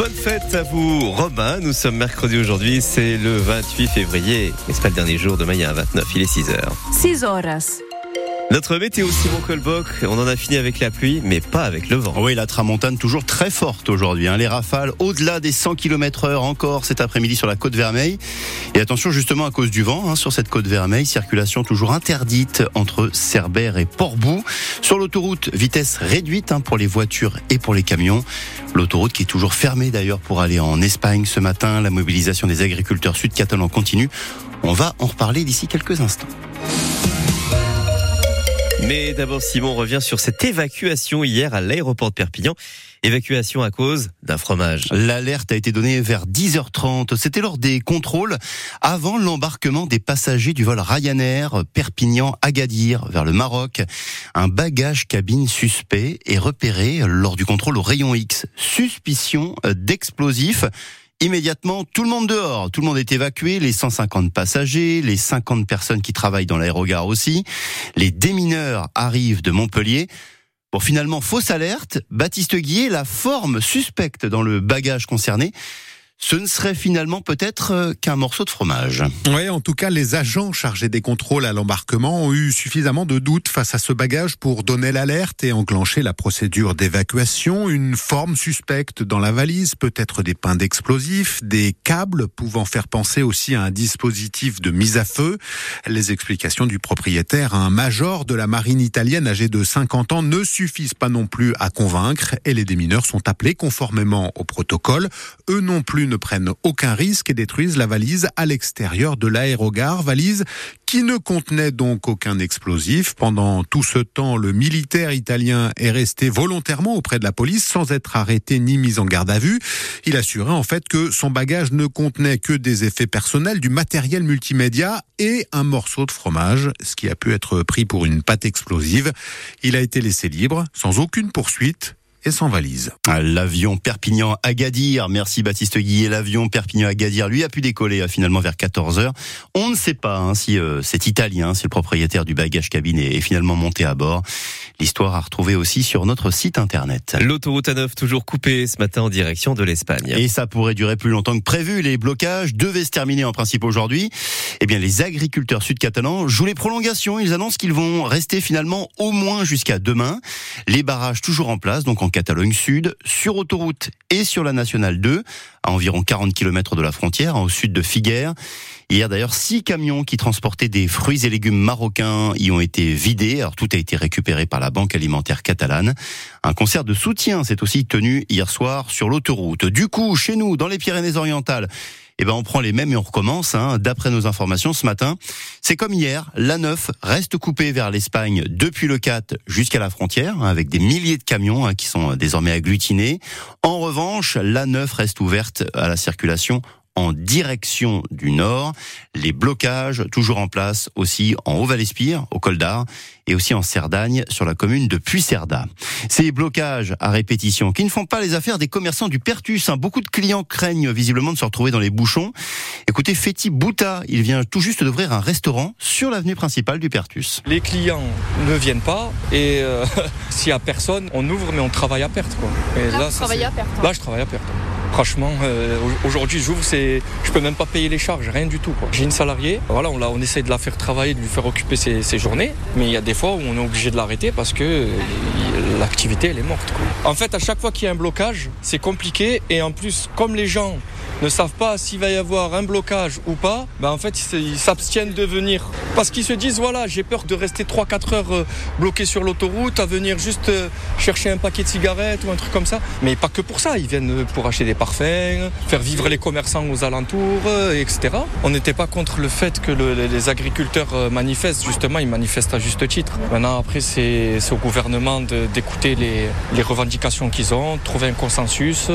Bonne fête à vous, Robin. Nous sommes mercredi aujourd'hui, c'est le 28 février. Mais c'est pas le dernier jour, demain il y a un 29, il est 6 heures. 6 horas. Notre météo Simon Colboc, on en a fini avec la pluie, mais pas avec le vent. Oui, la tramontane toujours très forte aujourd'hui. Hein. Les rafales au-delà des 100 km heure encore cet après-midi sur la côte Vermeille. Et attention justement à cause du vent hein, sur cette côte Vermeille, circulation toujours interdite entre Cerbère et Portbou. Sur l'autoroute, vitesse réduite hein, pour les voitures et pour les camions. L'autoroute qui est toujours fermée d'ailleurs pour aller en Espagne ce matin. La mobilisation des agriculteurs sud-catalans continue. On va en reparler d'ici quelques instants. Mais d'abord, Simon revient sur cette évacuation hier à l'aéroport de Perpignan. Évacuation à cause d'un fromage. L'alerte a été donnée vers 10h30. C'était lors des contrôles avant l'embarquement des passagers du vol Ryanair Perpignan-Agadir vers le Maroc. Un bagage cabine suspect est repéré lors du contrôle au rayon X. Suspicion d'explosifs. Immédiatement, tout le monde dehors, tout le monde est évacué, les 150 passagers, les 50 personnes qui travaillent dans l'aérogare aussi. Les démineurs arrivent de Montpellier. Bon, finalement, fausse alerte, Baptiste Guillet, la forme suspecte dans le bagage concerné ce ne serait finalement peut-être euh, qu'un morceau de fromage. Oui, en tout cas, les agents chargés des contrôles à l'embarquement ont eu suffisamment de doutes face à ce bagage pour donner l'alerte et enclencher la procédure d'évacuation. Une forme suspecte dans la valise, peut-être des pains d'explosifs, des câbles pouvant faire penser aussi à un dispositif de mise à feu. Les explications du propriétaire, un major de la marine italienne âgé de 50 ans, ne suffisent pas non plus à convaincre et les démineurs sont appelés conformément au protocole. Eux non plus ne prennent aucun risque et détruisent la valise à l'extérieur de l'aérogare. Valise qui ne contenait donc aucun explosif. Pendant tout ce temps, le militaire italien est resté volontairement auprès de la police sans être arrêté ni mis en garde à vue. Il assurait en fait que son bagage ne contenait que des effets personnels, du matériel multimédia et un morceau de fromage, ce qui a pu être pris pour une pâte explosive. Il a été laissé libre, sans aucune poursuite et sans valise. L'avion Perpignan-Agadir, merci Baptiste Guillet, l'avion Perpignan-Agadir, lui a pu décoller euh, finalement vers 14h. On ne sait pas hein, si euh, c'est italien, si le propriétaire du bagage cabine est, finalement monté à bord. L'histoire à retrouver aussi sur notre site internet. L'autoroute A9 toujours coupée ce matin en direction de l'Espagne. Et ça pourrait durer plus longtemps que prévu. Les blocages devaient se terminer en principe aujourd'hui. Eh bien, les agriculteurs sud-catalans jouent les prolongations. Ils annoncent qu'ils vont rester finalement au moins jusqu'à demain. Les barrages toujours en place, donc en Catalogne Sud, sur autoroute et sur la nationale 2, à environ 40 km de la frontière, au sud de Figueres. Hier d'ailleurs, six camions qui transportaient des fruits et légumes marocains y ont été vidés. Alors tout a été récupéré par la Banque alimentaire catalane. Un concert de soutien s'est aussi tenu hier soir sur l'autoroute. Du coup, chez nous, dans les Pyrénées-Orientales, eh ben on prend les mêmes et on recommence. Hein. D'après nos informations ce matin, c'est comme hier, la 9 reste coupée vers l'Espagne depuis le 4 jusqu'à la frontière, hein, avec des milliers de camions hein, qui sont désormais agglutinés. En revanche, la 9 reste ouverte à la circulation en direction du nord. Les blocages toujours en place aussi en Haut-Val-Espire, au Col d'Ar, et aussi en Cerdagne, sur la commune de Puy-Cerda. Ces blocages à répétition qui ne font pas les affaires des commerçants du Pertus. Hein. Beaucoup de clients craignent visiblement de se retrouver dans les bouchons. Écoutez, Feti Bouta, il vient tout juste d'ouvrir un restaurant sur l'avenue principale du Pertus. Les clients ne viennent pas et euh, s'il y a personne, on ouvre mais on travaille à perte. Quoi. Et là, là, à perte, là je travaille à perte. Franchement, euh, aujourd'hui, j'ouvre, c'est, je peux même pas payer les charges, rien du tout. J'ai une salariée, on, on essaie de la faire travailler, de lui faire occuper ses, journées, mais il y a des fois où on est obligé de l'arrêter parce que l'activité, elle est morte. En fait, à chaque fois qu'il y a un blocage, c'est compliqué et en plus, comme les gens ne savent pas s'il va y avoir un blocage ou pas, ben en fait ils s'abstiennent de venir. Parce qu'ils se disent voilà j'ai peur de rester 3-4 heures euh, bloqué sur l'autoroute, à venir juste euh, chercher un paquet de cigarettes ou un truc comme ça. Mais pas que pour ça, ils viennent pour acheter des parfums, faire vivre les commerçants aux alentours, euh, etc. On n'était pas contre le fait que les agriculteurs manifestent, justement ils manifestent à juste titre. Maintenant après c'est au gouvernement d'écouter les, revendications qu'ils ont, trouver un consensus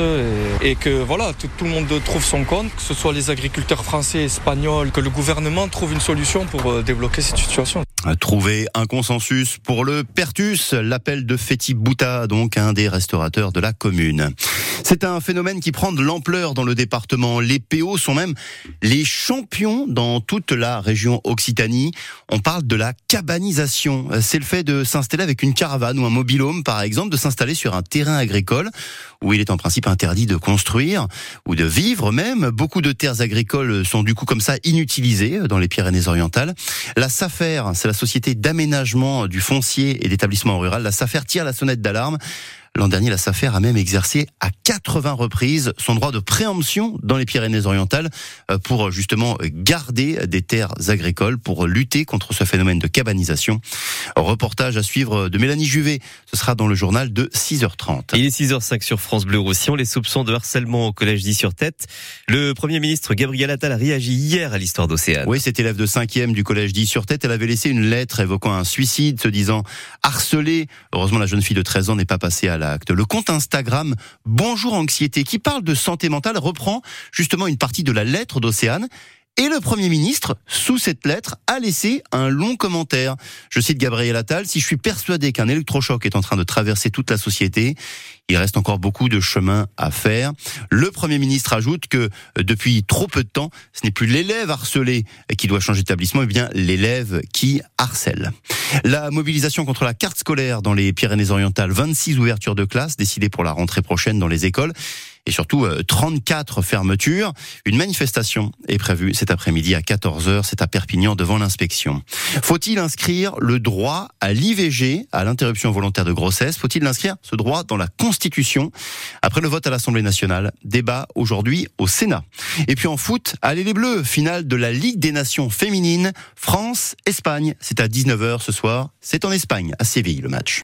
et, que voilà tout, tout le monde trouve son compte, que ce soit les agriculteurs français, espagnols, que le gouvernement trouve une solution pour euh, débloquer cette situation. Trouver un consensus pour le Pertus, l'appel de Feti Bouta, donc un des restaurateurs de la commune. C'est un phénomène qui prend de l'ampleur dans le département. Les PO sont même les champions dans toute la région Occitanie. On parle de la cabanisation. C'est le fait de s'installer avec une caravane ou un mobilhome, par exemple, de s'installer sur un terrain agricole où il est en principe interdit de construire ou de vivre même. Beaucoup de terres agricoles sont du coup comme ça inutilisées dans les Pyrénées-Orientales. La SAFER, c'est la société d'aménagement du foncier et d'établissement rural. La SAFER tire la sonnette d'alarme. L'an dernier, la SAFER a même exercé à 80 reprises son droit de préemption dans les Pyrénées-Orientales euh, pour justement garder des terres agricoles, pour lutter contre ce phénomène de cabanisation. Reportage à suivre de Mélanie Juvet. Ce sera dans le journal de 6h30. Il est 6h05 sur France Bleu Roussillon. Les soupçons de harcèlement au collège dit sur tête. Le Premier ministre Gabriel Attal a réagi hier à l'histoire d'Océane. Oui, cette élève de 5e du collège dit sur tête, elle avait laissé une lettre évoquant un suicide, se disant harcelée. Heureusement, la jeune fille de 13 ans n'est pas passée à la le compte Instagram Bonjour Anxiété, qui parle de santé mentale, reprend justement une partie de la lettre d'Océane et le Premier ministre, sous cette lettre, a laissé un long commentaire. Je cite Gabriel Attal, si je suis persuadé qu'un électrochoc est en train de traverser toute la société, il reste encore beaucoup de chemin à faire. Le Premier ministre ajoute que euh, depuis trop peu de temps, ce n'est plus l'élève harcelé qui doit changer d'établissement, mais bien l'élève qui harcèle. La mobilisation contre la carte scolaire dans les Pyrénées-Orientales, 26 ouvertures de classe décidées pour la rentrée prochaine dans les écoles et surtout 34 euh, fermetures. Une manifestation est prévue cet après-midi à 14h, c'est à Perpignan devant l'inspection. Faut-il inscrire le droit à l'IVG, à l'interruption volontaire de grossesse? Faut-il inscrire ce droit dans la Constitution Après le vote à l'Assemblée nationale, débat aujourd'hui au Sénat. Et puis en foot, allez les Bleus, finale de la Ligue des Nations féminines, France-Espagne. C'est à 19h ce soir, c'est en Espagne, à Séville le match.